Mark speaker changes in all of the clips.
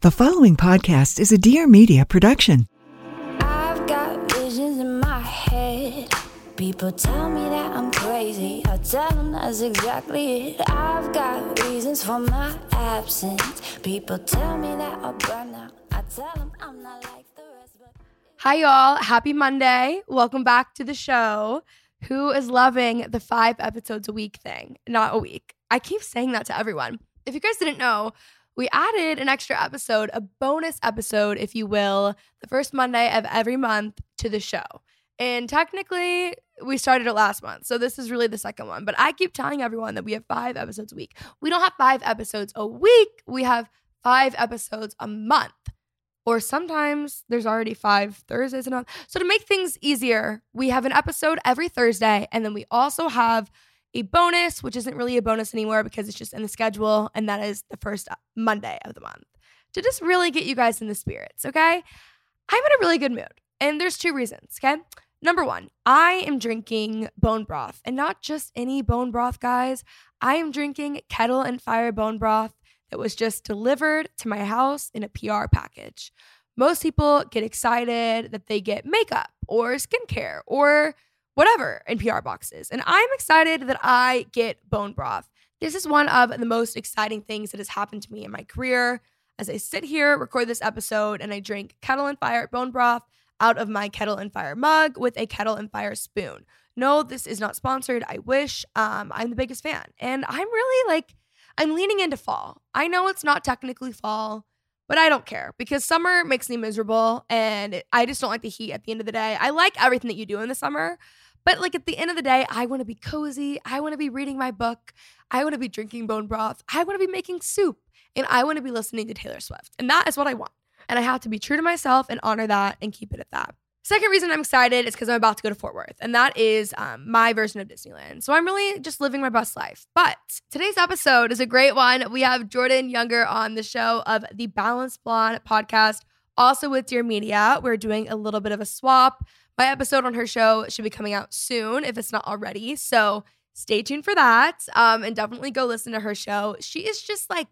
Speaker 1: The following podcast is a Dear Media production.
Speaker 2: I've got visions in my head. People tell me that I'm crazy. I tell them that's exactly it. I've got reasons for my absence. People tell me that I'll burn out. I tell them I'm not like the rest. But
Speaker 3: Hi, y'all. Happy Monday. Welcome back to the show. Who is loving the five episodes a week thing? Not a week. I keep saying that to everyone. If you guys didn't know, we added an extra episode, a bonus episode, if you will, the first Monday of every month to the show. And technically, we started it last month. So this is really the second one. But I keep telling everyone that we have five episodes a week. We don't have five episodes a week, we have five episodes a month. Or sometimes there's already five Thursdays in a month. So to make things easier, we have an episode every Thursday. And then we also have a bonus, which isn't really a bonus anymore because it's just in the schedule. And that is the first uh, Monday of the month to just really get you guys in the spirits. Okay. I'm in a really good mood. And there's two reasons. Okay. Number one, I am drinking bone broth and not just any bone broth, guys. I am drinking kettle and fire bone broth that was just delivered to my house in a PR package. Most people get excited that they get makeup or skincare or whatever in PR boxes. And I'm excited that I get bone broth. This is one of the most exciting things that has happened to me in my career. As I sit here, record this episode, and I drink Kettle and Fire bone broth out of my Kettle and Fire mug with a Kettle and Fire spoon. No, this is not sponsored. I wish. Um, I'm the biggest fan. And I'm really like, I'm leaning into fall. I know it's not technically fall, but I don't care because summer makes me miserable and I just don't like the heat at the end of the day. I like everything that you do in the summer, but like at the end of the day, I want to be cozy. I want to be reading my book. I want to be drinking bone broth. I want to be making soup and I want to be listening to Taylor Swift. And that is what I want. And I have to be true to myself and honor that and keep it at that. Second reason I'm excited is because I'm about to go to Fort Worth, and that is um, my version of Disneyland. So I'm really just living my best life. But today's episode is a great one. We have Jordan Younger on the show of the Balanced Blonde podcast, also with Dear Media. We're doing a little bit of a swap. My episode on her show should be coming out soon if it's not already. So stay tuned for that. Um, and definitely go listen to her show. She is just like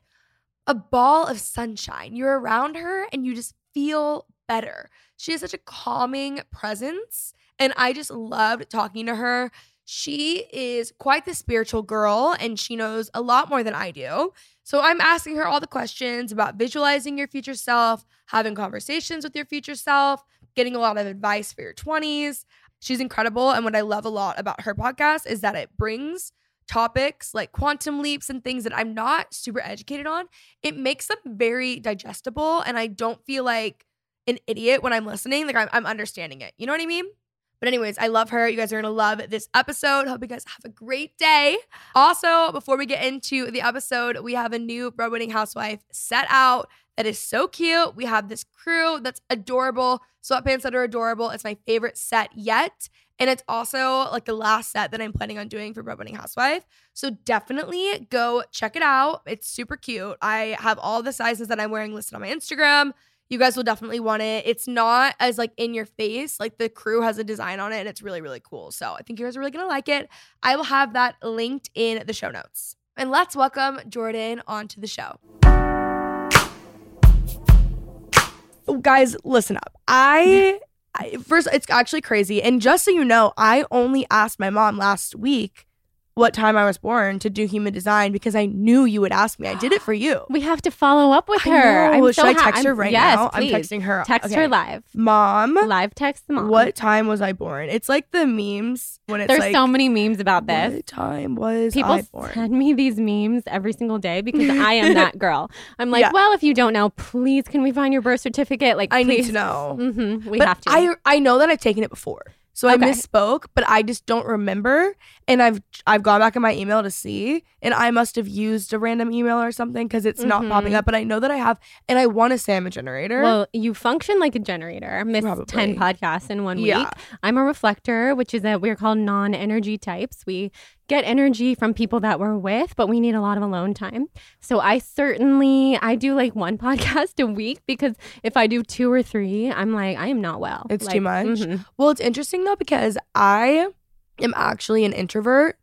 Speaker 3: a ball of sunshine. You're around her and you just feel better. She has such a calming presence. And I just loved talking to her. She is quite the spiritual girl and she knows a lot more than I do. So I'm asking her all the questions about visualizing your future self, having conversations with your future self, getting a lot of advice for your 20s. She's incredible. And what I love a lot about her podcast is that it brings topics like quantum leaps and things that I'm not super educated on. It makes them very digestible. And I don't feel like an idiot when I'm listening. Like I'm, I'm understanding it. You know what I mean? But, anyways, I love her. You guys are going to love this episode. Hope you guys have a great day. Also, before we get into the episode, we have a new breadwinning housewife set out that is so cute. We have this crew that's adorable, sweatpants that are adorable. It's my favorite set yet. And it's also like the last set that I'm planning on doing for Breadwinning Housewife. So definitely go check it out. It's super cute. I have all the sizes that I'm wearing listed on my Instagram. You guys will definitely want it. It's not as like in your face. Like the crew has a design on it and it's really, really cool. So I think you guys are really gonna like it. I will have that linked in the show notes. And let's welcome Jordan onto the show. Guys, listen up. I, I first, it's actually crazy. And just so you know, I only asked my mom last week what time I was born to do human design because I knew you would ask me. I did it for you.
Speaker 4: We have to follow up with
Speaker 3: I
Speaker 4: her.
Speaker 3: know.
Speaker 4: I'm
Speaker 3: Should
Speaker 4: so
Speaker 3: I
Speaker 4: ha-
Speaker 3: text her
Speaker 4: I'm-
Speaker 3: right
Speaker 4: yes,
Speaker 3: now? I'm texting her.
Speaker 4: Text
Speaker 3: Okay.
Speaker 4: her live.
Speaker 3: Mom,
Speaker 4: Live text the mom.
Speaker 3: what time was I born? It's like the memes when it's
Speaker 4: There's
Speaker 3: like,
Speaker 4: so many memes about this.
Speaker 3: What time was
Speaker 4: People
Speaker 3: I born?
Speaker 4: send me these memes every single day because I am that girl. I'm like,
Speaker 3: Yeah.
Speaker 4: well, if you don't know, please can we find your birth certificate? Like,
Speaker 3: I need to know.
Speaker 4: hmm we
Speaker 3: but
Speaker 4: have to.
Speaker 3: I I know that I've taken it before. So
Speaker 4: Okay.
Speaker 3: I misspoke, but I just don't remember. And I've I've gone back in my email to see, and I must have used a random email or something because it's not popping
Speaker 4: Mhm.
Speaker 3: up. But I know that I have, and I want to say I'm a generator.
Speaker 4: well, you function like a generator. Miss
Speaker 3: Probably.
Speaker 4: 10 podcasts in one
Speaker 3: Yeah.
Speaker 4: week. I'm a reflector, which is that we're called non energy types. We get energy from people that we're with, but we need a lot of alone time. So I certainly I do like one podcast a week because if I do two or three, I'm like I am not well.
Speaker 3: It's
Speaker 4: Like,
Speaker 3: too much.
Speaker 4: mhm.
Speaker 3: Well, it's interesting though because I am actually an introvert.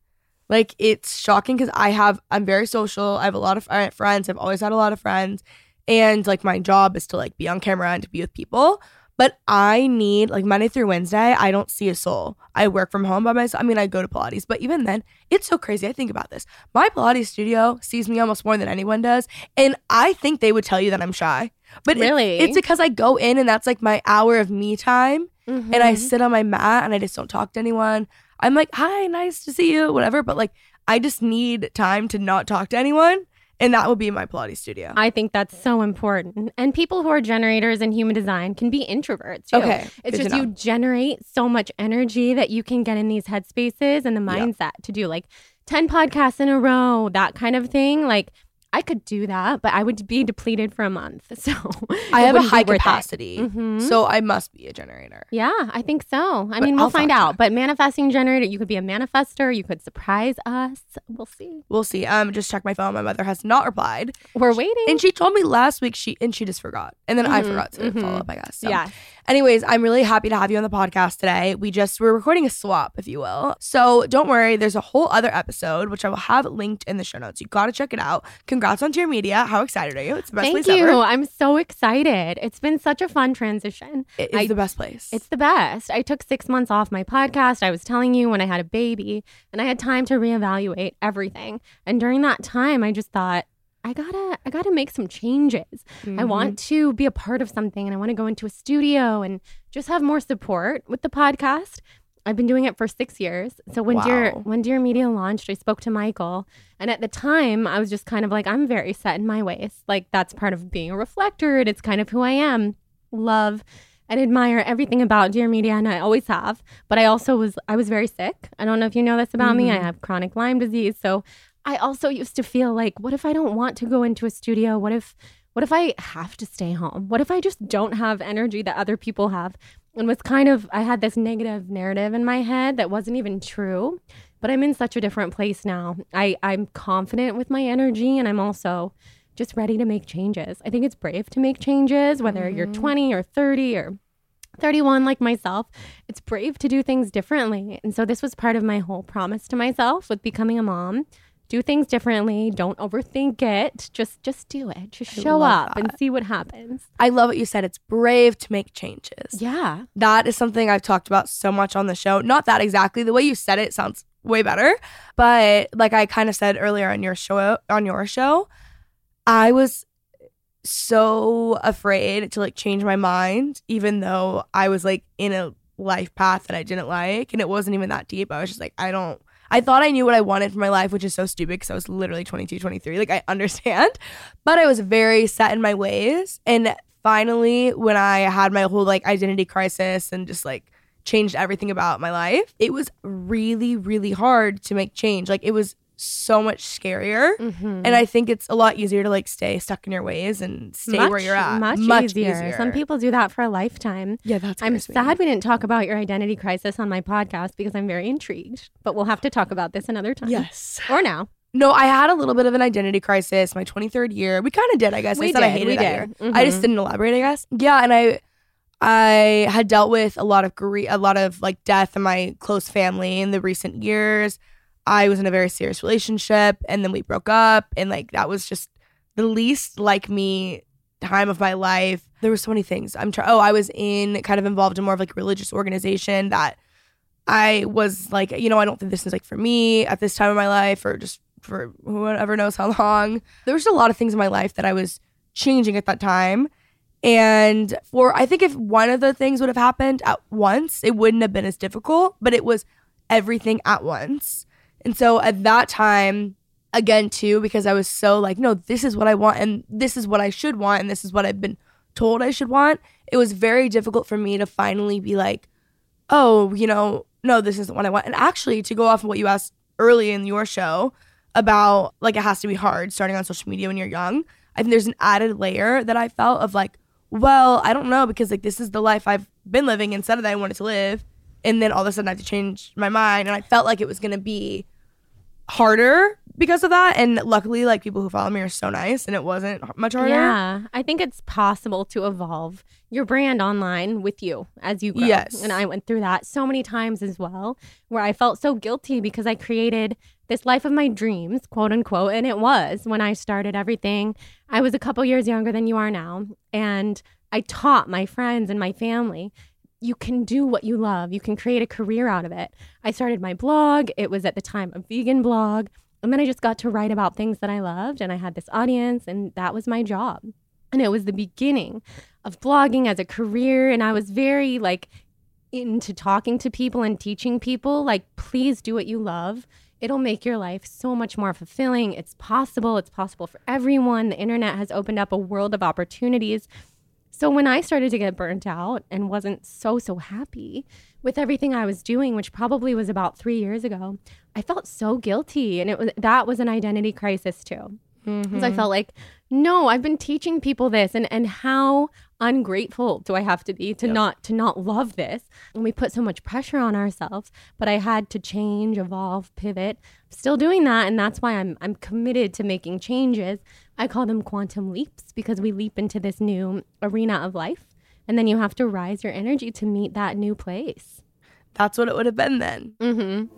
Speaker 3: Like it's shocking because I have I'm very social. I have a lot of friends. I've always had a lot of friends, and like my job is to like be on camera and to be with people. But I need like Monday through Wednesday. I don't see a soul. I work from home by myself. I mean, I go to Pilates, but even then, it's so crazy. I think about this. My Pilates studio sees me almost more than anyone does, and I think they would tell you that I'm shy. But
Speaker 4: Really?
Speaker 3: it's because I go in and that's like my hour of me time and I
Speaker 4: Mhm.
Speaker 3: sit on my mat and I just don't talk to anyone. I'm like, hi, nice to see you, whatever. But like, I just need time to not talk to anyone. And that would be my Pilates studio.
Speaker 4: I think that's so important. And people who are generators in human design can be introverts too.
Speaker 3: Okay,
Speaker 4: It's just you generate so much energy that you can get in these headspaces and the
Speaker 3: Yeah.
Speaker 4: mindset to do like 10 podcasts in a row, that kind of thing. Like I could do that, but I would be depleted for a month. So
Speaker 3: I have a high capacity.
Speaker 4: Mhm.
Speaker 3: So I must be a generator.
Speaker 4: Yeah, I think so. I
Speaker 3: But
Speaker 4: mean, we'll
Speaker 3: I'll
Speaker 4: find out.
Speaker 3: check.
Speaker 4: But manifesting generator, you could be a manifester. You could surprise us. We'll see.
Speaker 3: We'll see. Um, just check my phone. My mother has not replied.
Speaker 4: We're waiting.
Speaker 3: And she told me last week she and she just forgot. And then I
Speaker 4: Mhm,
Speaker 3: forgot to
Speaker 4: mhm.
Speaker 3: follow up, I guess. So.
Speaker 4: yeah.
Speaker 3: Anyways, I'm really happy to have you on the podcast today. We just we're recording a swap, if you will. So don't worry, there's a whole other episode which I will have linked in the show notes. You got to check it out. Congrats on Dear Media. How excited are you? It's the best
Speaker 4: Thank
Speaker 3: place
Speaker 4: you.
Speaker 3: ever.
Speaker 4: I'm so excited. It's been such a fun transition.
Speaker 3: It is
Speaker 4: I-
Speaker 3: the best place.
Speaker 4: It's the best. I took six months off my podcast. I was telling you when I had a baby, and I had time to reevaluate everything. And during that time, I just thought, I gotta, I gotta make some changes. I
Speaker 3: Mm-hmm.
Speaker 4: want to be a part of something, and I want to go into a studio and just have more support with the podcast. I've been doing it for six years. So when Dear when Dear Media launched, I spoke to Michael, and at the time, I was just kind of like, I'm very set in my ways. Like that's part of being a reflector, and it's kind of who I am. Love and admire everything about Dear Media, and I always have. But I also was I was very sick. I don't know if you know this about me. I
Speaker 3: Mhm.
Speaker 4: have chronic Lyme disease, so I also used to feel like, what if I don't want to go into a studio? What if what if I have to stay home? What if I just don't have energy that other people have? And was kind of I had this negative narrative in my head that wasn't even true. But I'm in such a different place now. I, I'm confident with my energy and I'm also just ready to make changes. I think it's brave to make changes, whether you're mm-hmm. 20 or 30 or 31 like myself. It's brave to do things differently. And so this was part of my whole promise to myself with becoming a mom. Do things differently. Don't overthink it. Just just do it. Just show up and see what happens.
Speaker 3: I love what you said. It's brave to make changes.
Speaker 4: Yeah.
Speaker 3: That is something I've talked about so much on the show. Not that exactly. The way you said it sounds way better. But like I kind of said earlier on your show on your show, I was so afraid to like change my mind, even though I was like in a life path that I didn't like. And it wasn't even that deep. I was just like, I don't I thought I knew what I wanted for my life, which is so stupid because I was literally 22, 23. Like, I understand. But I was very set in my ways. And finally, when I had my whole like identity crisis and just like changed everything about my life, it was really, really hard to make change. Like, it was so much scarier.
Speaker 4: Mm-hmm.
Speaker 3: And I think it's a lot easier to like stay stuck in your ways and stay where you're at.
Speaker 4: Much, easier. Some people do that for a lifetime.
Speaker 3: Yeah, that's
Speaker 4: I'm sad we didn't talk about your identity crisis on my podcast because I'm very intrigued. But we'll have to talk about this another time.
Speaker 3: Yes.
Speaker 4: Or now.
Speaker 3: No, I had a little bit of an identity crisis my 23rd year. We kind of did, I guess. I
Speaker 4: We
Speaker 3: said I
Speaker 4: did,
Speaker 3: hated
Speaker 4: we did.
Speaker 3: year. I just
Speaker 4: Mhm.
Speaker 3: didn't elaborate, I guess. Yeah, and I I had dealt with a lot of grief, a lot of like death in my close family in the recent years. I was in a very serious relationship and then we broke up and like that was just the least like me time of my life. There were so many things. I'm trying oh, I was in kind of involved in more of like a religious organization that I was like, you know, I don't think this is like for me at this time of my life or just for whoever knows how long. There was a lot of things in my life that I was changing at that time. And for, I think if one of the things would have happened at once, it wouldn't have been as difficult, but it was everything at once. And so at that time, again, too, because I was so like, no, this is what I want and this is what I should want and this is what I've been told I should want, it was very difficult for me to finally be like, oh, you know, no, this isn't what I want. And actually, to go off of what you asked early in your show about like it has to be hard starting on social media when you're young, I think there's an added layer that I felt of like, well, I don't know because like this is the life I've been living instead of that I wanted to live. And then all of a sudden I have to change my mind. And I felt like it was going to be harder because of that. And luckily, like people who follow me are so nice and it wasn't much harder.
Speaker 4: Yeah, I think it's possible to evolve your brand online with you as you grow.
Speaker 3: Yes.
Speaker 4: And I went through that so many times as well, where I felt so guilty because I created this life of my dreams, quote unquote. And it was when I started everything. I was a couple years younger than you are now. And I taught my friends and my family you can do what you love. You can create a career out of it. I started my blog. It was at the time a vegan blog. And then I just got to write about things that I loved and I had this audience and that was my job. And it was the beginning of blogging as a career and I was very like into talking to people and teaching people like please do what you love. It'll make your life so much more fulfilling. It's possible. It's possible for everyone. The internet has opened up a world of opportunities so when I started to get burnt out and wasn't so, so happy with everything I was doing, which probably was about three years ago, I felt so guilty. And it was that was an identity crisis too. Because mm-hmm. I felt like, no, I've been teaching people this and and how ungrateful do I have to be to yep. not to not love this? And we put so much pressure on ourselves, but I had to change, evolve, pivot. Still doing that and that's why I'm I'm committed to making changes. I call them quantum leaps because we leap into this new arena of life and then you have to rise your energy to meet that new place.
Speaker 3: That's what it would have been then.
Speaker 4: Mhm.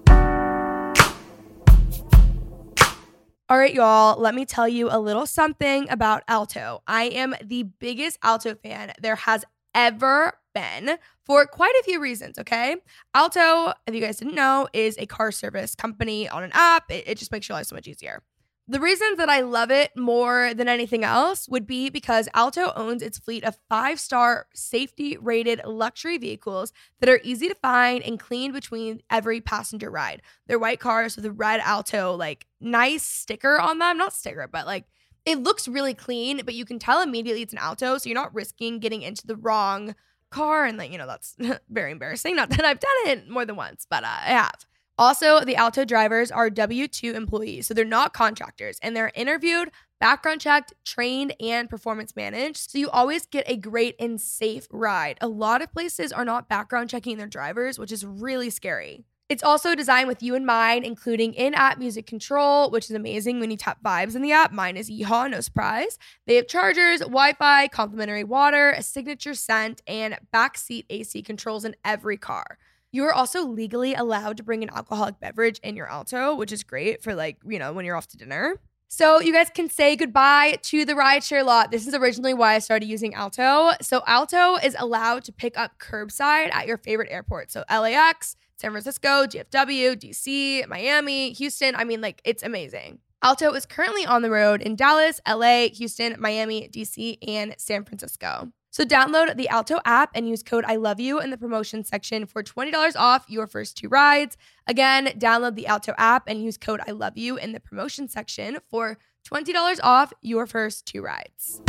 Speaker 3: All right, y'all, let me tell you a little something about Alto. I am the biggest Alto fan there has ever been for quite a few reasons, okay? Alto, if you guys didn't know, is a car service company on an app. It, it just makes your life so much easier. The reasons that I love it more than anything else would be because Alto owns its fleet of five star safety rated luxury vehicles that are easy to find and clean between every passenger ride. They're white cars with a red Alto, like nice sticker on them. Not sticker, but like it looks really clean, but you can tell immediately it's an Alto. So you're not risking getting into the wrong car. And like, you know, that's very embarrassing. Not that I've done it more than once, but uh, I have. Also, the Alto drivers are W 2 employees, so they're not contractors, and they're interviewed, background checked, trained, and performance managed. So you always get a great and safe ride. A lot of places are not background checking their drivers, which is really scary. It's also designed with you in mind, including in app music control, which is amazing when you tap vibes in the app. Mine is Yeehaw, no surprise. They have chargers, Wi Fi, complimentary water, a signature scent, and backseat AC controls in every car. You are also legally allowed to bring an alcoholic beverage in your Alto, which is great for like, you know, when you're off to dinner. So you guys can say goodbye to the rideshare lot. This is originally why I started using Alto. So Alto is allowed to pick up curbside at your favorite airport. So LAX, San Francisco, DFW, DC, Miami, Houston. I mean, like it's amazing. Alto is currently on the road in Dallas, LA, Houston, Miami, DC, and San Francisco. So download the Alto app and use code I love you in the promotion section for $20 off your first two rides. Again, download the Alto app and use code I love you in the promotion section for $20 off your first two rides.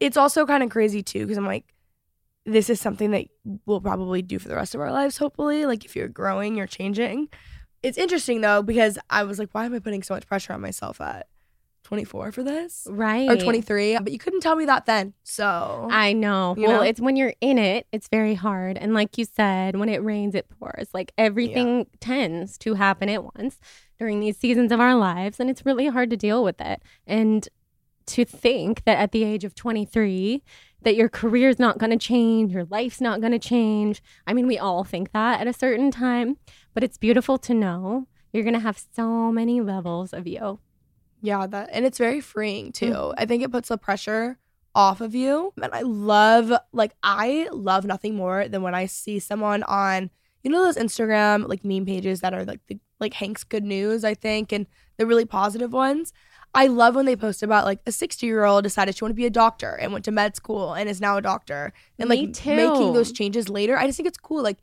Speaker 3: It's also kind of crazy too because I'm like this is something that we'll probably do for the rest of our lives hopefully. Like if you're growing, you're changing. It's interesting though because I was like why am I putting so much pressure on myself at 24 for this?
Speaker 4: Right.
Speaker 3: or 23 but you couldn't tell me that then so.
Speaker 4: I know. Well know? it's when you're in it it's very hard. And like you said when it rains it pours. Like everything yeah. tends to happen at once during these seasons of our lives and it's really hard to deal with it. And to think that at the age of 23 that your career's not going to change your life's not going to change. I mean we all think that at a certain time but it's beautiful to know you're going to have so many levels of you
Speaker 3: yeah, that and it's very freeing too. Mm. I think it puts the pressure off of you. And I love, like, I love nothing more than when I see someone on, you know, those Instagram like meme pages that are like the like Tank's Good News, I think, and the really positive ones. I love when they post about like a 60 year old decided she wanted to be a doctor and went to med school and is now a doctor and like making those changes later. I just think it's cool. Like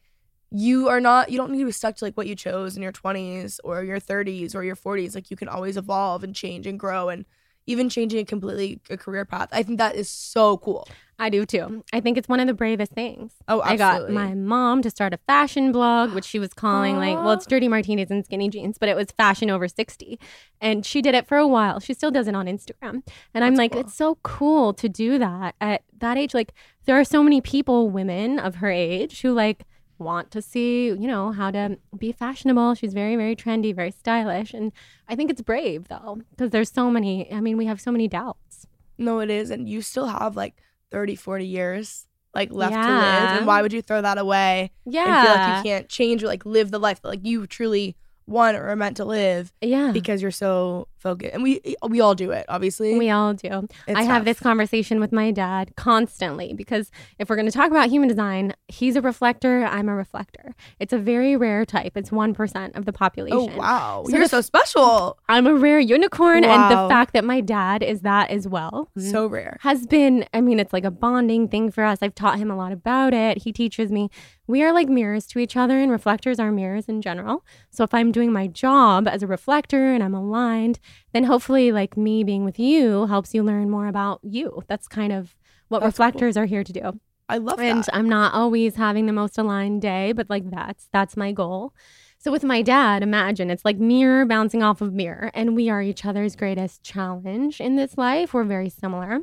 Speaker 3: you are not, you don't need to be stuck to like what you chose in your 20s or your 30s or your 40s. Like you can always evolve and change and grow and even changing a completely a career path. I think that is so cool.
Speaker 4: I do too. I think it's one of the bravest things.
Speaker 3: Oh,
Speaker 4: I got my mom to start a fashion blog, which she was calling like, well, it's dirty martinis and skinny jeans, but it was fashion over 60. And she did it for a while. She still does it on Instagram. And I'm like,
Speaker 3: cool.
Speaker 4: it's so cool to do that at that age. Like, there are so many people, women of her age, who like want to see, you know, how to be fashionable. She's very, very trendy, very stylish. And I think it's brave though, because there's so many, I mean, we have so many doubts.
Speaker 3: No, it is. And you still have like 30, 40 years like left to live. And why would you throw that away
Speaker 4: Yeah.
Speaker 3: and feel like you can't change or like live the life that like you truly want or are meant to live
Speaker 4: Yeah.
Speaker 3: because you're so focused. And we we all do it, obviously.
Speaker 4: We all do.
Speaker 3: It's
Speaker 4: I have this conversation with my dad constantly because if we're going to talk about human design, he's a reflector, I'm a reflector. It's a very rare type. It's 1% of the oh, population.
Speaker 3: Oh wow.
Speaker 4: So
Speaker 3: you're
Speaker 4: the-
Speaker 3: so special.
Speaker 4: I'm a rare unicorn and the fact that my dad is that as well.
Speaker 3: So rare.
Speaker 4: has been I mean it's like a bonding thing for us. I've taught him a lot about it. He teaches me. We are like mirrors to each other and reflectors are mirrors in general. So if I'm doing my job as a reflector and I'm aligned, then hopefully like me being with you helps you learn more about you. That's kind of what
Speaker 3: That's cool.
Speaker 4: reflectors are here to do.
Speaker 3: I love
Speaker 4: And
Speaker 3: that.
Speaker 4: I'm not always having the most aligned day, but like that's that's my goal. So with my dad, imagine it's like mirror bouncing off of mirror, and we are each other's greatest challenge in this life. We're very similar.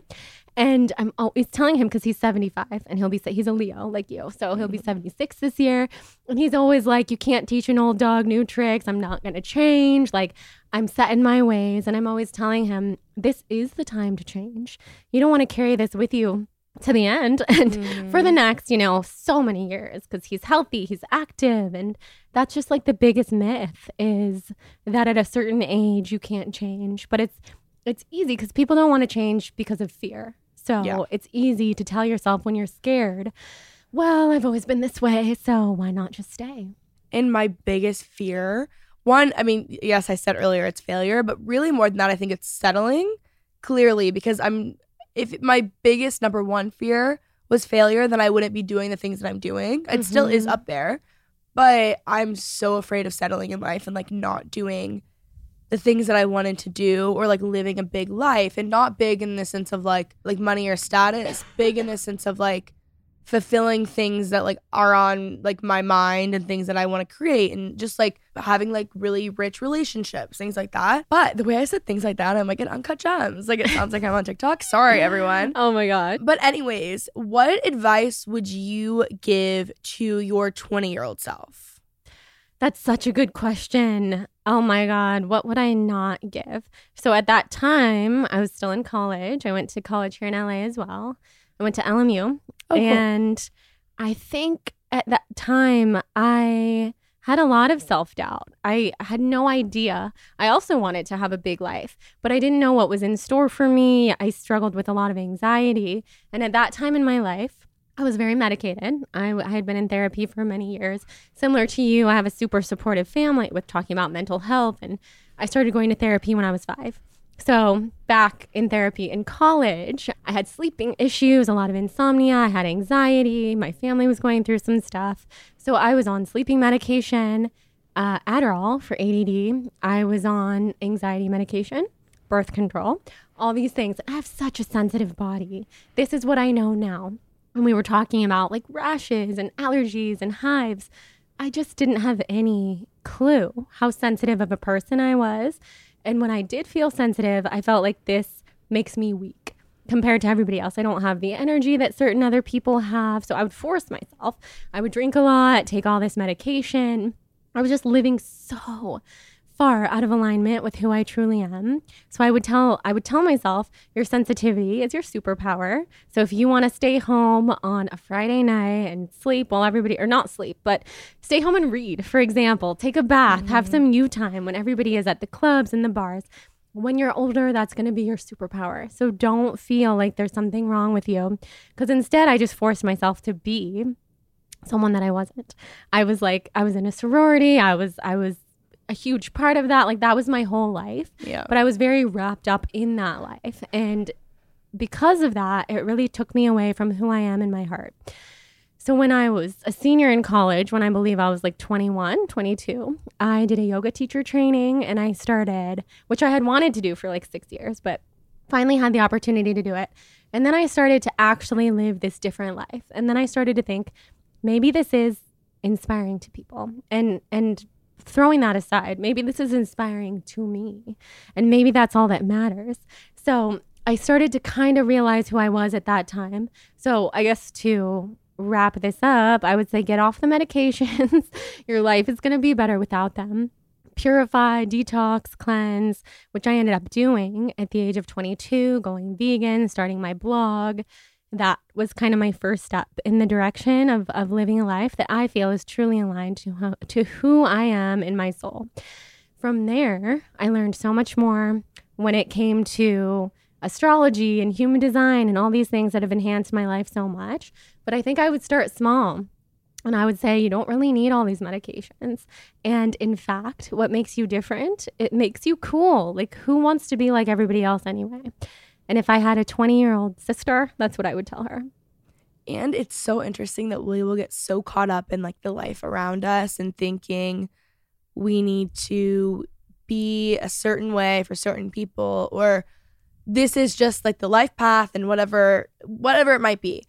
Speaker 4: And I'm always telling him because he's 75 and he'll be he's a Leo like you, so he'll be mm-hmm. 76 this year, and he's always like, "You can't teach an old dog new tricks. I'm not gonna change. Like I'm set in my ways." And I'm always telling him, "This is the time to change. You don't want to carry this with you to the end and for the mm. next, you know, so many years because he's healthy, he's active. And that's just like the biggest myth is that at a certain age you can't change. But it's it's easy because people don't want to change because of fear. So
Speaker 3: Yeah.
Speaker 4: it's easy to tell yourself when you're scared, well, I've always been this way, so why not just stay?
Speaker 3: and my biggest fear one i mean yes i said earlier it's failure but really more than that i think it's settling clearly because i'm if my biggest number one fear was failure then i wouldn't be doing the things that i'm doing it still is
Speaker 4: Mhm.
Speaker 3: up there but i'm so afraid of settling in life and like not doing the things that i wanted to do or like living a big life and not big in the sense of like like money or status big in the sense of like fulfilling things that like are on like my mind and things that I want to create and just like having like really rich relationships, things like that. But the way I said things like that, I'm like an uncut gems. Like it sounds like I'm on TikTok. Sorry, everyone.
Speaker 4: Oh my God.
Speaker 3: But anyways, what advice would you give to your 20 year old self?
Speaker 4: That's such a good question. Oh my God, what would I not give? So at that time, I was still in college. I went to college here in LA as well. I went to LMU.
Speaker 3: Oh, cool.
Speaker 4: And I think at that time, I had a lot of self doubt. I had no idea. I also wanted to have a big life, but I didn't know what was in store for me. I struggled with a lot of anxiety. And at that time in my life, I was very medicated. I, I had been in therapy for many years. Similar to you, I have a super supportive family with talking about mental health. And I started going to therapy when I was five. So, back in therapy in college, I had sleeping issues, a lot of insomnia, I had anxiety, my family was going through some stuff. So, I was on sleeping medication, uh, Adderall for ADD, I was on anxiety medication, birth control, all these things. I have such a sensitive body. This is what I know now. When we were talking about like rashes and allergies and hives, I just didn't have any clue how sensitive of a person I was. And when I did feel sensitive, I felt like this makes me weak compared to everybody else. I don't have the energy that certain other people have. So I would force myself. I would drink a lot, take all this medication. I was just living so far out of alignment with who I truly am. So I would tell I would tell myself your sensitivity is your superpower. So if you want to stay home on a Friday night and sleep while everybody or not sleep, but stay home and read, for example, take a bath, have mm-hmm. some you time when everybody is at the clubs and the bars. when you're older, that's going to be your superpower. So don't feel like there's something wrong with you. Because instead, I just forced myself to be someone that I wasn't. I was like, I was in a sorority. I was, I was a huge part of that. Like that was my whole life.
Speaker 3: Yeah.
Speaker 4: But I was very wrapped up in that life. And because of that, it really took me away from who I am in my heart. So when I was a senior in college, when I believe I was like 21, 22, I did a yoga teacher training and I started, which I had wanted to do for like 6 years, but finally had the opportunity to do it. And then I started to actually live this different life. And then I started to think maybe this is inspiring to people. And and throwing that aside, maybe this is inspiring to me. And maybe that's all that matters. So I started to kind of realize who I was at that time. So I guess to wrap this up, I would say get off the medications. Your life is going to be better without them. Purify, detox, cleanse, which I ended up doing at the age of 22, going vegan, starting my blog. That was kind of my first step in the direction of, of living a life that I feel is truly aligned to, to who I am in my soul. From there, I learned so much more when it came to astrology and human design and all these things that have enhanced my life so much. But I think I would start small. And I would say you don't really need all these medications. And in fact, what makes you different, it makes you cool. Like, who wants to be like everybody else anyway? And if I had a 20 year old sister, that's what I would tell her.
Speaker 3: And it's so interesting that we will get so caught up in like the life around us and thinking we need to be a certain way for certain people or this is just like the life path and whatever whatever it might be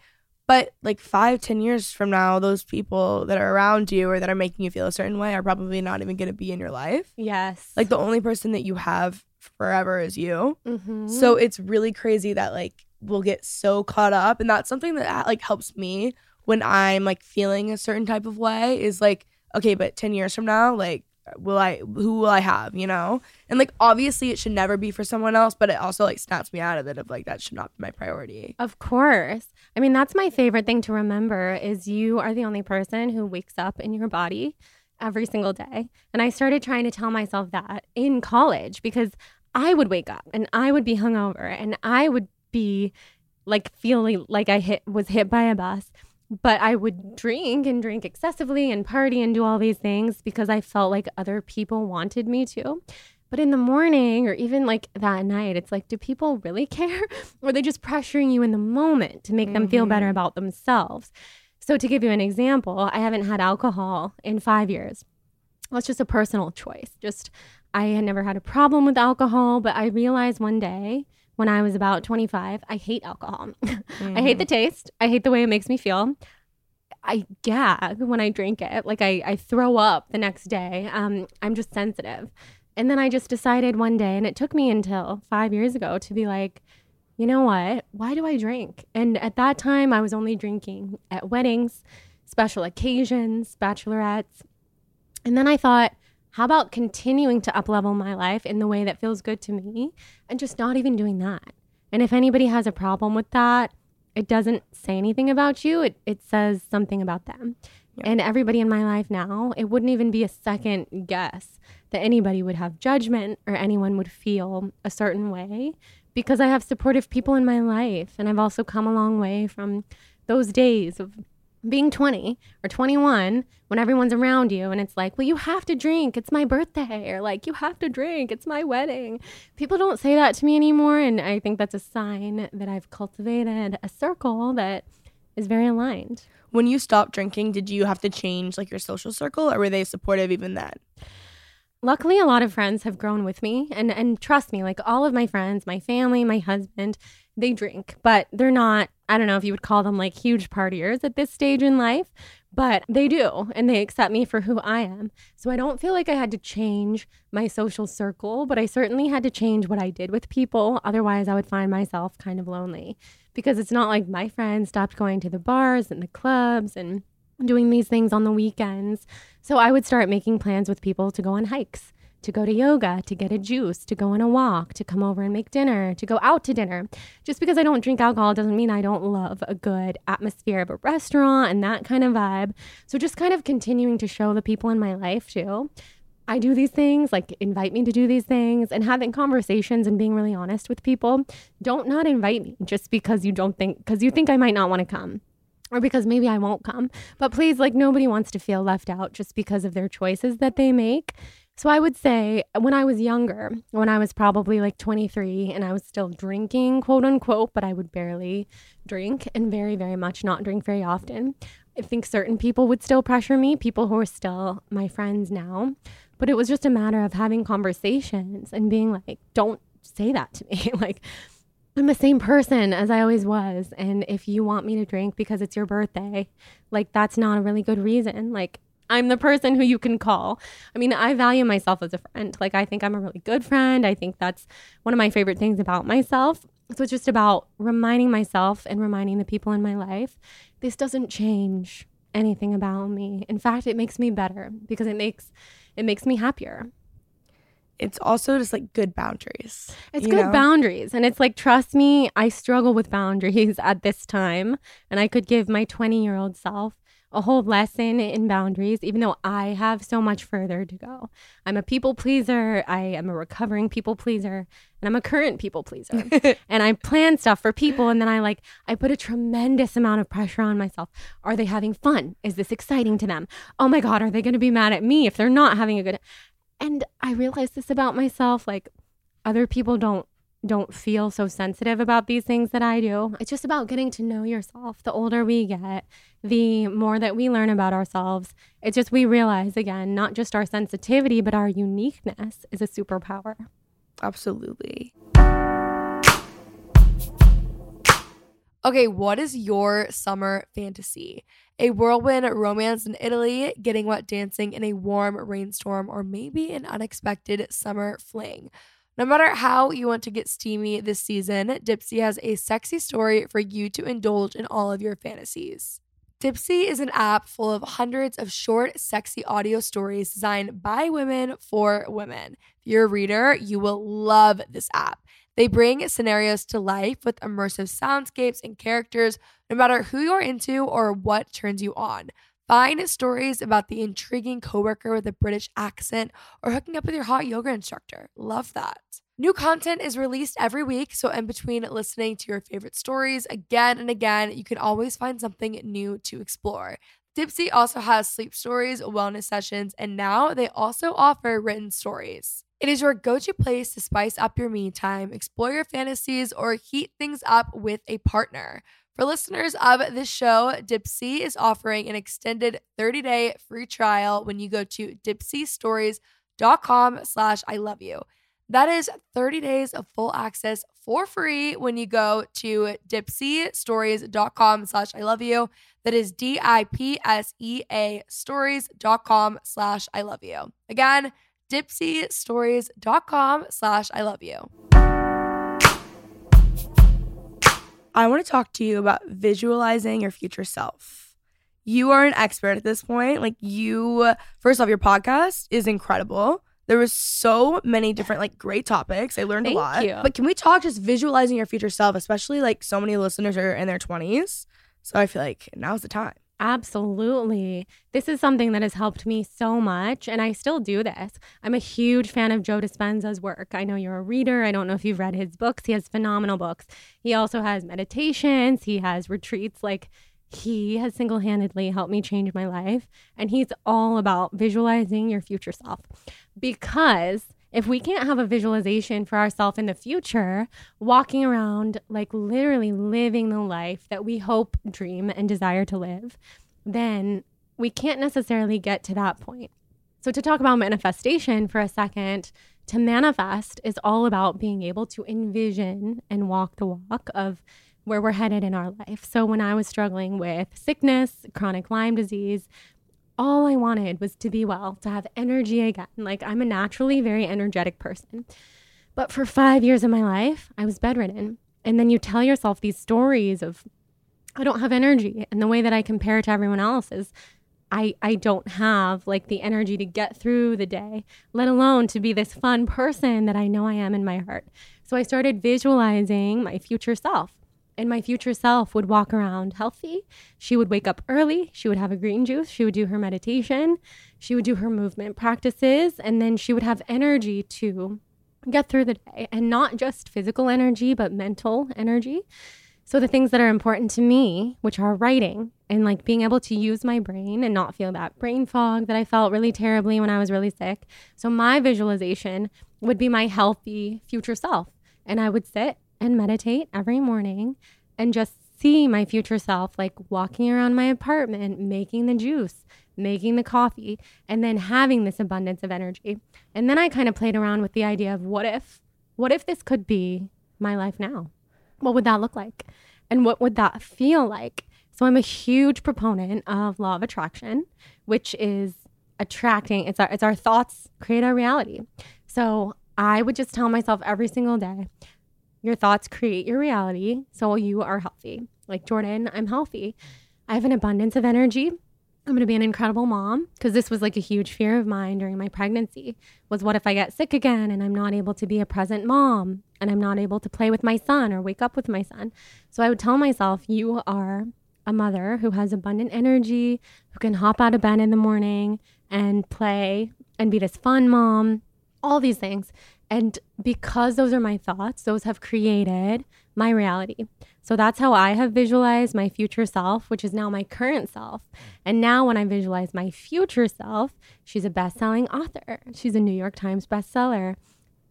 Speaker 3: but like five ten years from now those people that are around you or that are making you feel a certain way are probably not even going to be in your life
Speaker 4: Yes.
Speaker 3: like the only person that you have forever is you
Speaker 4: mm-hmm.
Speaker 3: so it's really crazy that like we'll get so caught up and that's something that like helps me when i'm like feeling a certain type of way is like okay but 10 years from now like will i who will i have you know and like obviously it should never be for someone else but it also like snaps me out of it of like that should not be my priority
Speaker 4: Of course. I mean, that's my favorite thing to remember is you are the only person who wakes up in your body every single day. And I started trying to tell myself that in college because I would wake up and I would be hungover and I would be like feeling like I hit was hit by a bus. But I would drink and drink excessively and party and do all these things because I felt like other people wanted me to. But in the morning or even like that night, it's like, do people really care? or are they just pressuring you in the moment to make them feel better mm-hmm. about themselves? So, to give you an example, I haven't had alcohol in five years. It's just a personal choice. Just, I had never had a problem with alcohol, but I realized one day when I was about 25, I hate alcohol. I hate the taste. I hate the way it makes me feel. I gag when I drink it. Like I, I throw up the next day. Um, I'm just sensitive. And then I just decided one day, and it took me until five years ago to be like, you know what? Why do I drink? And at that time, I was only drinking at weddings, special occasions, bachelorettes. And then I thought, how about continuing to uplevel my life in the way that feels good to me and just not even doing that? And if anybody has a problem with that, it doesn't say anything about you, it, it says something about them. And everybody in my life now, it wouldn't even be a second guess that anybody would have judgment or anyone would feel a certain way because I have supportive people in my life. And I've also come a long way from those days of being 20 or 21 when everyone's around you and it's like, well, you have to drink. It's my birthday. Or like, you have to drink. It's my wedding. People don't say that to me anymore. And I think that's a sign that I've cultivated a circle that is very aligned.
Speaker 3: when you stopped drinking did you have to change like your social circle or were they supportive even then
Speaker 4: luckily a lot of friends have grown with me and and trust me like all of my friends my family my husband they drink but they're not i don't know if you would call them like huge partiers at this stage in life but they do and they accept me for who i am. So i don't feel like i had to change my social circle but i certainly had to change what i did with people. Otherwise i would find myself kind of lonely because it's not like my friends stopped going to the bars and the clubs and doing these things on the weekends. So I would start making plans with people to go on hikes, to go to yoga, to get a juice, to go on a walk, to come over and make dinner, to go out to dinner. Just because I don't drink alcohol doesn't mean I don't love a good atmosphere of a restaurant and that kind of vibe. So just kind of continuing to show the people in my life too. I do these things, like invite me to do these things and having conversations and being really honest with people. Don't not invite me just because you don't think, because you think I might not want to come or because maybe I won't come. But please, like, nobody wants to feel left out just because of their choices that they make. So I would say when I was younger, when I was probably like 23 and I was still drinking, quote unquote, but I would barely drink and very, very much not drink very often. I think certain people would still pressure me, people who are still my friends now. But it was just a matter of having conversations and being like, don't say that to me. like, I'm the same person as I always was. And if you want me to drink because it's your birthday, like, that's not a really good reason. Like, I'm the person who you can call. I mean, I value myself as a friend. Like, I think I'm a really good friend. I think that's one of my favorite things about myself. So it's just about reminding myself and reminding the people in my life this doesn't change anything about me. In fact, it makes me better because it makes it makes me happier.
Speaker 3: It's also just like good boundaries.
Speaker 4: It's good
Speaker 3: know?
Speaker 4: boundaries. And it's like, trust me, I struggle with boundaries at this time. And I could give my 20 year old self a whole lesson in boundaries, even though I have so much further to go. I'm a people pleaser. I am a recovering people pleaser, and I'm a current people pleaser. and I plan stuff for people, and then I like, I put a tremendous amount of pressure on myself. Are they having fun? Is this exciting to them? Oh my God, are they going to be mad at me if they're not having a good. And I realized this about myself. Like, other people don't don't feel so sensitive about these things that I do. It's just about getting to know yourself. The older we get, the more that we learn about ourselves. It's just we realize again, not just our sensitivity, but our uniqueness is a superpower.
Speaker 3: Absolutely. Okay, what is your summer fantasy? A whirlwind romance in Italy, getting wet dancing in a warm rainstorm, or maybe an unexpected summer fling? No matter how you want to get steamy this season, Dipsea has a sexy story for you to indulge in all of your fantasies. Dipsea is an app full of hundreds of short, sexy audio stories designed by women for women. If you're a reader, you will love this app. They bring scenarios to life with immersive soundscapes and characters, no matter who you're into or what turns you on. Find stories about the intriguing coworker with a British accent or hooking up with your hot yoga instructor. Love that. New content is released every week, so in between listening to your favorite stories again and again, you can always find something new to explore. Dipsea also has sleep stories, wellness sessions, and now they also offer written stories. It is your go to place to spice up your me time, explore your fantasies, or heat things up with a partner. For listeners of this show, Dipsea is offering an extended 30-day free trial when you go to dipseastories.com slash I love you. That is 30 days of full access for free when you go to dipseastories.com slash I love you. That is D-I-P-S-E-A stories.com slash I love you. Again, dipseastories.com slash I love you. I want to talk to you about visualizing your future self. You are an expert at this point. Like you, first off, your podcast is incredible. There was so many different like great topics. I learned
Speaker 4: Thank
Speaker 3: a lot.
Speaker 4: you.
Speaker 3: But can we talk just visualizing your future self, especially like so many listeners are in their 20s. So I feel like now's the time.
Speaker 4: Absolutely. This is something that has helped me so much, and I still do this. I'm a huge fan of Joe Dispenza's work. I know you're a reader. I don't know if you've read his books. He has phenomenal books. He also has meditations, he has retreats. Like, he has single handedly helped me change my life, and he's all about visualizing your future self. Because if we can't have a visualization for ourselves in the future, walking around like literally living the life that we hope, dream, and desire to live, then we can't necessarily get to that point. So, to talk about manifestation for a second, to manifest is all about being able to envision and walk the walk of where we're headed in our life. So, when I was struggling with sickness, chronic Lyme disease, all I wanted was to be well, to have energy again. Like I'm a naturally very energetic person. But for five years of my life, I was bedridden. And then you tell yourself these stories of, I don't have energy. And the way that I compare to everyone else is, I, I don't have like the energy to get through the day, let alone to be this fun person that I know I am in my heart. So I started visualizing my future self and my future self would walk around healthy. She would wake up early. She would have a green juice. She would do her meditation. She would do her movement practices. And then she would have energy to get through the day and not just physical energy, but mental energy. So the things that are important to me, which are writing and like being able to use my brain and not feel that brain fog that I felt really terribly when I was really sick. So my visualization would be my healthy future self. And I would sit and meditate every morning and just see my future self like walking around my apartment, making the juice, making the coffee, and then having this abundance of energy. And then I kind of played around with the idea of what if, what if this could be my life now? What would that look like? And what would that feel like? So I'm a huge proponent of law of attraction, which is attracting, it's our, it's our thoughts create our reality. So I would just tell myself every single day, your thoughts create your reality. So you are healthy. Like Jordan, I'm healthy. I have an abundance of energy. I'm going to be an incredible mom because this was like a huge fear of mine during my pregnancy was what if I get sick again and I'm not able to be a present mom and I'm not able to play with my son or wake up with my son. So I would tell myself you are a mother who has abundant energy, who can hop out of bed in the morning and play and be this fun mom, all these things. And because those are my thoughts, those have created my reality. So that's how I have visualized my future self, which is now my current self. And now when I visualize my future self, she's a best-selling author. She's a New York Times bestseller.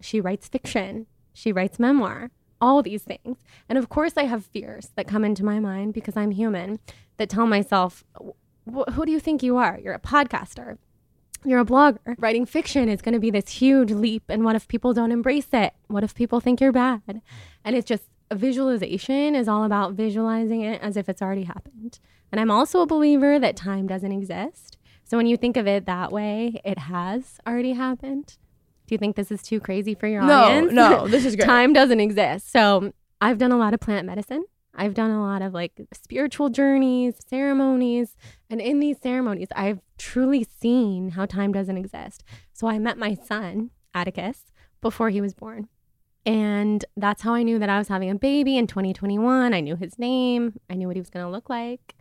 Speaker 4: She writes fiction. She writes memoir. All these things. And of course I have fears that come into my mind because I'm human that tell myself, who do you think you are? You're a podcaster you're a blogger. Writing fiction is going to be this huge leap. And what if people don't embrace it? What if people think you're bad? And it's just a visualization is all about visualizing it as if it's already happened. And I'm also a believer that time doesn't exist. So when you think of it that way, it has already happened. Do you think this is too crazy for your
Speaker 3: no,
Speaker 4: audience?
Speaker 3: No, no, this is great.
Speaker 4: time doesn't exist. So I've done a lot of plant medicine. I've done a lot of like spiritual journeys, ceremonies, and in these ceremonies, I've truly seen how time doesn't exist. So I met my son, Atticus, before he was born. And that's how I knew that I was having a baby in 2021. I knew his name, I knew what he was going to look like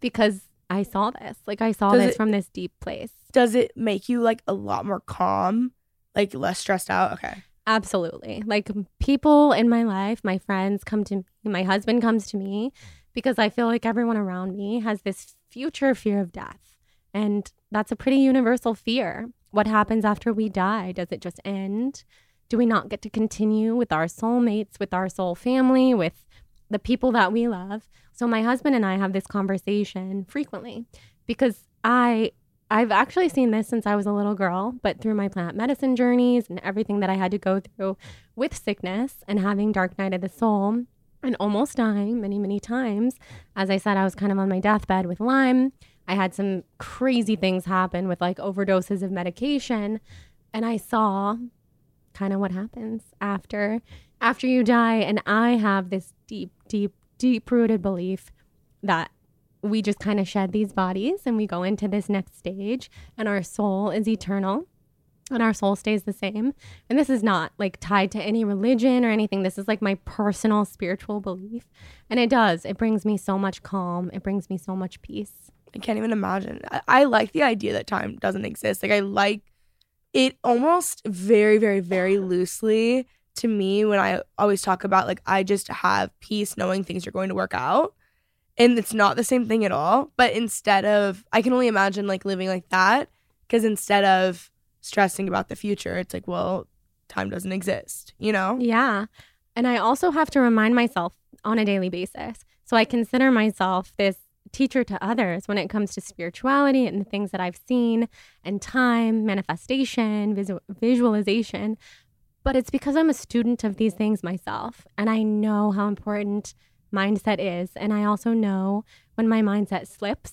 Speaker 4: because I saw this. Like I saw
Speaker 3: Does
Speaker 4: this
Speaker 3: it-
Speaker 4: from this deep place.
Speaker 3: Does it make you like a lot more calm, like less stressed out? Okay.
Speaker 4: Absolutely. Like people in my life, my friends come to me, my husband comes to me because I feel like everyone around me has this future fear of death. And that's a pretty universal fear. What happens after we die? Does it just end? Do we not get to continue with our soulmates, with our soul family, with the people that we love? So my husband and I have this conversation frequently because I I've actually seen this since I was a little girl, but through my plant medicine journeys and everything that I had to go through with sickness and having dark night of the soul and almost dying many, many times. As I said, I was kind of on my deathbed with Lyme. I had some crazy things happen with like overdoses of medication. And I saw kind of what happens after after you die. And I have this deep, deep, deep rooted belief that we just kind of shed these bodies and we go into this next stage and our soul is eternal and our soul stays the same. And this is not like tied to any religion or anything. This is like my personal spiritual belief. And it does. It brings me so much calm. It brings me so much peace.
Speaker 3: I can't even imagine. I, I like the idea that time doesn't exist. Like I like it almost very, very, very loosely to me when I always talk about like I just have peace knowing things are going to work out. And it's not the same thing at all. But instead of I can only imagine like living like that. Cause instead of stressing about the future, it's like, well, time doesn't exist, you know?
Speaker 4: Yeah. And I also have to remind myself on a daily basis. So I consider myself this teacher to others when it comes to spirituality and the things that I've seen and time, manifestation, visu- visualization. But it's because I'm a student of these things myself. And I know how important mindset is. And I also know when my mindset slips,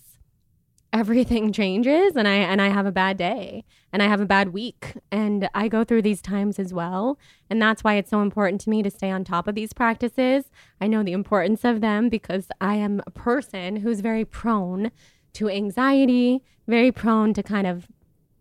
Speaker 4: everything changes and I and I have a bad day and I have a bad week and I go through these times as well and that's why it's so important to me to stay on top of these practices. I know the importance of them because I am a person who's very prone to anxiety, very prone to kind of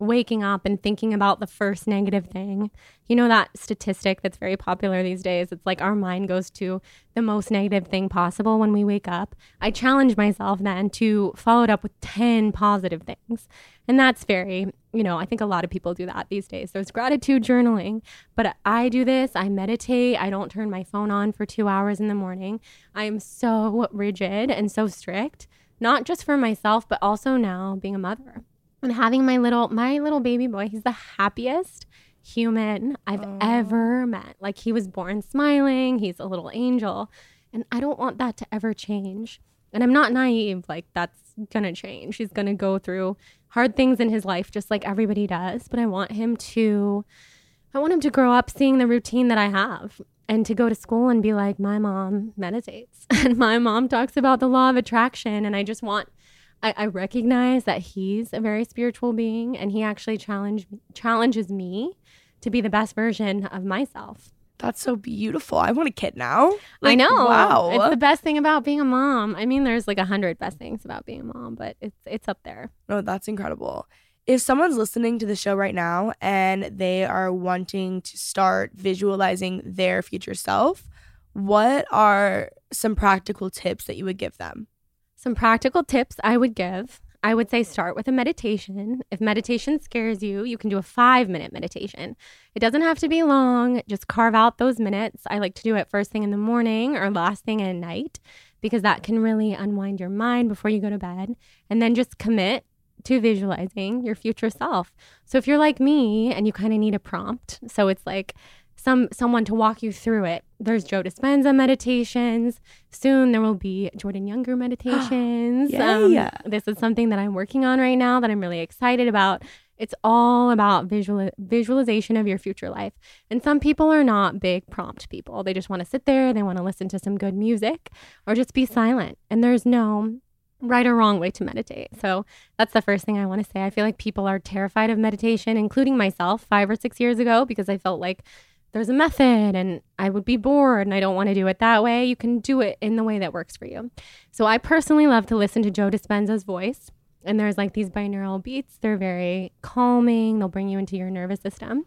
Speaker 4: waking up and thinking about the first negative thing. You know that statistic that's very popular these days? It's like our mind goes to the most negative thing possible when we wake up. I challenge myself then to follow it up with 10 positive things. And that's very, you know, I think a lot of people do that these days. There's gratitude journaling, but I do this. I meditate. I don't turn my phone on for two hours in the morning. I am so rigid and so strict, not just for myself, but also now being a mother and having my little my little baby boy he's the happiest human i've oh. ever met. Like he was born smiling he's a little angel and i don't want that to ever change. And i'm not naive like that's gonna change. He's gonna go through hard things in his life just like everybody does but i want him to i want him to grow up seeing the routine that i have and to go to school and be like my mom meditates and my mom talks about the law of attraction and i just want I, I recognize that he's a very spiritual being and he actually challenge, challenges me to be the best version of myself.
Speaker 3: That's so beautiful. I want a kid now.
Speaker 4: Like, I know. Wow. It's the best thing about being a mom. I mean, there's like a hundred best things about being a mom, but it's it's up there.
Speaker 3: Oh, that's incredible. If someone's listening to the show right now and they are wanting to start visualizing their future self, what are some practical tips that you would give them?
Speaker 4: Some practical tips I would give I would say start with a meditation. If meditation scares you, you can do a five minute meditation. It doesn't have to be long, just carve out those minutes. I like to do it first thing in the morning or last thing at night because that can really unwind your mind before you go to bed. And then just commit to visualizing your future self. So if you're like me and you kind of need a prompt, so it's like, some someone to walk you through it. There's Joe Dispenza meditations. Soon there will be Jordan Younger meditations.
Speaker 3: yeah.
Speaker 4: Um, this is something that I'm working on right now that I'm really excited about. It's all about visual visualization of your future life. And some people are not big prompt people. They just want to sit there, they want to listen to some good music or just be silent. And there's no right or wrong way to meditate. So that's the first thing I want to say. I feel like people are terrified of meditation, including myself 5 or 6 years ago because I felt like there's a method and I would be bored and I don't want to do it that way. You can do it in the way that works for you. So I personally love to listen to Joe Dispenza's voice. And there's like these binaural beats. They're very calming. They'll bring you into your nervous system.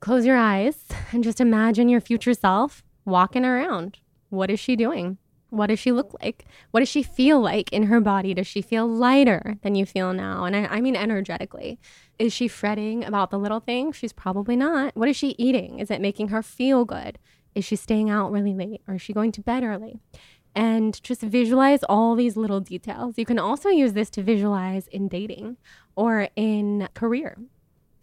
Speaker 4: Close your eyes and just imagine your future self walking around. What is she doing? What does she look like? What does she feel like in her body? Does she feel lighter than you feel now? And I, I, mean energetically. Is she fretting about the little things? She's probably not. What is she eating? Is it making her feel good? Is she staying out really late or is she going to bed early? And just visualize all these little details. You can also use this to visualize in dating or in career.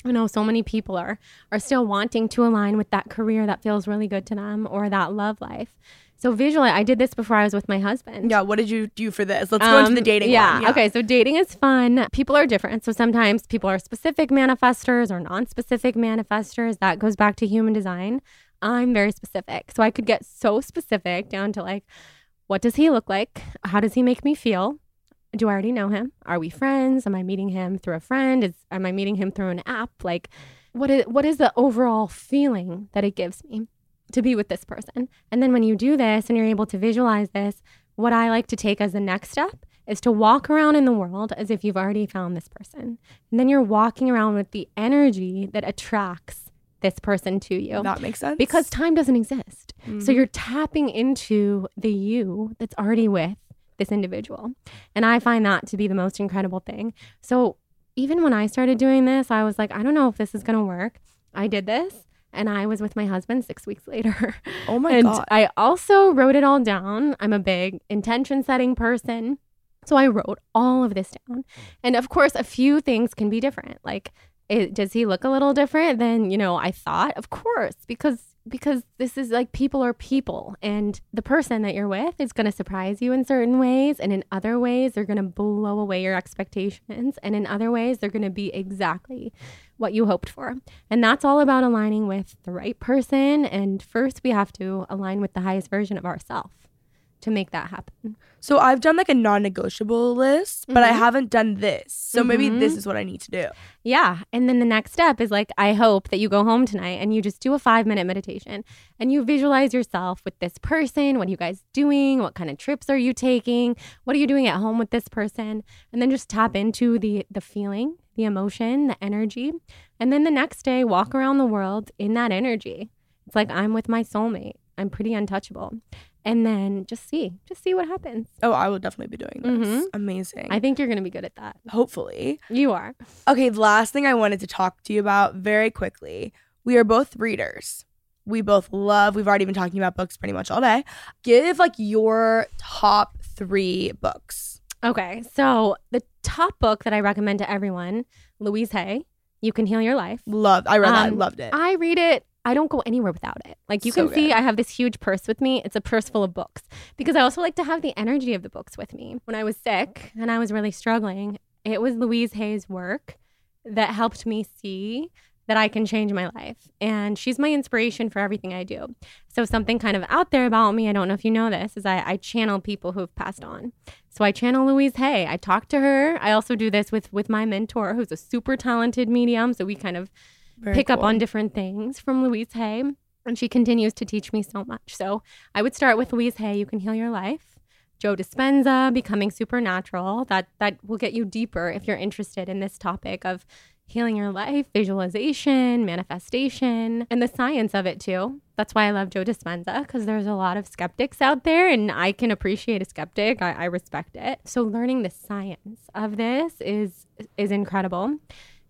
Speaker 4: I know so many people are are still wanting to align with that career that feels really good to them or that love life. So visually, I did this before I was with my husband.
Speaker 3: Yeah. What did you do for this? Let's go into the um, dating.
Speaker 4: Yeah,
Speaker 3: yeah.
Speaker 4: Okay. So dating is fun. People are different. So sometimes people are specific manifestors or non-specific manifestors. That goes back to human design. I'm very specific. So I could get so specific down to like, what does he look like? How does he make me feel? Do I already know him? Are we friends? Am I meeting him through a friend? Is am I meeting him through an app? Like, what is what is the overall feeling that it gives me? To be with this person. And then when you do this and you're able to visualize this, what I like to take as the next step is to walk around in the world as if you've already found this person. And then you're walking around with the energy that attracts this person to you.
Speaker 3: That makes sense.
Speaker 4: Because time doesn't exist. Mm-hmm. So you're tapping into the you that's already with this individual. And I find that to be the most incredible thing. So even when I started doing this, I was like, I don't know if this is going to work. I did this and I was with my husband six weeks later.
Speaker 3: Oh my
Speaker 4: and
Speaker 3: God.
Speaker 4: I also wrote it all down. I'm a big intention setting person. So I wrote all of this down. And of course, a few things can be different. Like, it, does he look a little different than, you know, I thought? Of course, because because this is like people are people and the person that you're with is going to surprise you in certain ways and in other ways they're going to blow away your expectations and in other ways they're going to be exactly what you hoped for and that's all about aligning with the right person and first we have to align with the highest version of ourselves to make that happen.
Speaker 3: So I've done like a non-negotiable list, but mm-hmm. I haven't done this. So mm-hmm. maybe this is what I need to do.
Speaker 4: Yeah, and then the next step is like I hope that you go home tonight and you just do a 5-minute meditation and you visualize yourself with this person, what are you guys doing? What kind of trips are you taking? What are you doing at home with this person? And then just tap into the the feeling the emotion, the energy, and then the next day walk around the world in that energy. It's like I'm with my soulmate. I'm pretty untouchable. And then just see, just see what happens.
Speaker 3: Oh, I will definitely be doing this.
Speaker 4: Mhm.
Speaker 3: Amazing.
Speaker 4: I think you're going to be good at that.
Speaker 3: Hopefully.
Speaker 4: You are.
Speaker 3: Okay, the last thing I wanted to talk to you about very quickly. We are both readers. We both love, we've already been talking about books pretty much all day. Give like your top three books.
Speaker 4: Okay. So, the top book that I recommend to everyone, Louise Hay, You Can Heal Your Life.
Speaker 3: Love, I read that, I
Speaker 4: Um,
Speaker 3: loved it.
Speaker 4: I read it. I don't go anywhere without it. Like you
Speaker 3: So
Speaker 4: can see. I have this huge purse with me. It's a purse full of books because I also like to have the energy of the books with me. When I was sick and I was really struggling, it was Louise Hay's work that helped me see that I can change my life. And she's my inspiration for everything I do. So, something kind of out there about me, I don't know if you know this, is I, I channel people who have passed on. So, I channel Louise Hay. I talk to her. I also do this with, with my mentor, who's a super talented medium. So, we kind of
Speaker 3: Very
Speaker 4: pick up on different things from Louise Hay. And she continues to teach me so much. So I would start with Louise Hay, You Can Heal Your Life. Joe Dispenza, Becoming Supernatural. That that will get you deeper if you're interested in this topic of healing your life, visualization, manifestation, and the science of it too. That's why I love Joe Dispenza, because there's a lot of skeptics out there, and I can appreciate a skeptic. I, I respect it. So learning the science of this is is incredible.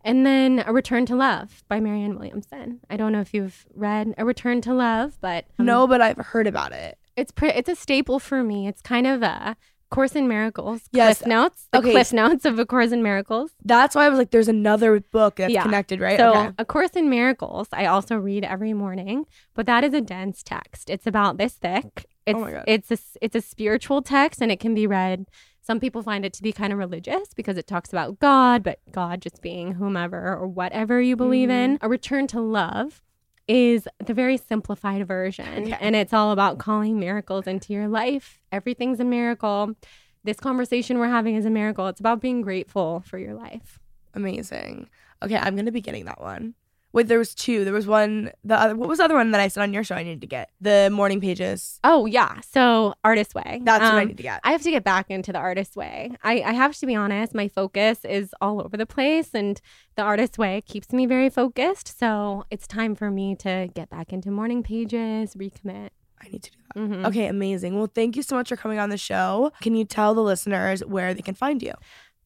Speaker 4: And then A Return to Love by Marianne Williamson. I don't know if you've read A Return to Love, but um,
Speaker 3: no, but I've heard about it.
Speaker 4: it's pre- it's a staple for me. It's kind of a Course in Miracles,
Speaker 3: Yes.
Speaker 4: Cliff Notes, the
Speaker 3: Okay.
Speaker 4: Cliff Notes of A Course in Miracles.
Speaker 3: That's why I was like, there's another book that's
Speaker 4: Yeah.
Speaker 3: connected, right?
Speaker 4: So,
Speaker 3: okay.
Speaker 4: A Course in Miracles, I also read every morning, but that is a dense text. It's about this thick. It's,
Speaker 3: Oh my God.
Speaker 4: It's a it's a spiritual text, and it can be read. Some people find it to be kind of religious because it talks about God, but God just being whomever or whatever you believe in.
Speaker 3: Mm-hmm.
Speaker 4: A Return to Love is the very simplified version,
Speaker 3: Okay.
Speaker 4: and it's all about calling miracles into your life. Everything's a miracle. This conversation we're having is a miracle. It's about being grateful for your life.
Speaker 3: Amazing. Okay, I'm gonna be getting that one. Wait, there was two. There was one. The other. What was the other one that I said on your show? I needed to get the morning pages.
Speaker 4: Oh yeah, so Artist Way.
Speaker 3: That's what I
Speaker 4: Um,
Speaker 3: need to get.
Speaker 4: I have to get back into the Artist Way. I, I have to be honest. My focus is all over the place, and the Artist Way keeps me very focused. So it's time for me to get back into morning pages, recommit.
Speaker 3: I need to do that.
Speaker 4: Mhm.
Speaker 3: Okay, amazing. Well, thank you so much for coming on the show. Can you tell the listeners where they can find you?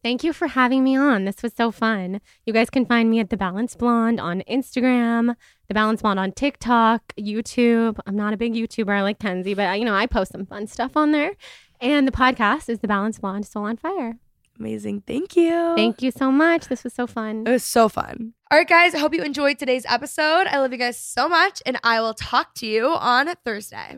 Speaker 4: Thank you for having me on. This was so fun. You guys can find me at The Balanced Blonde on Instagram, The Balanced Blonde on TikTok, YouTube. I'm not a big YouTuber like Kenzie, but you know, I post some fun stuff on there. And the podcast is The Balanced Blonde Soul on Fire.
Speaker 3: Amazing. Thank you.
Speaker 4: Thank you so much. This was so fun.
Speaker 3: It was so fun. All right, guys. I hope you enjoyed today's episode. I love you guys so much, and I will talk to you on Thursday.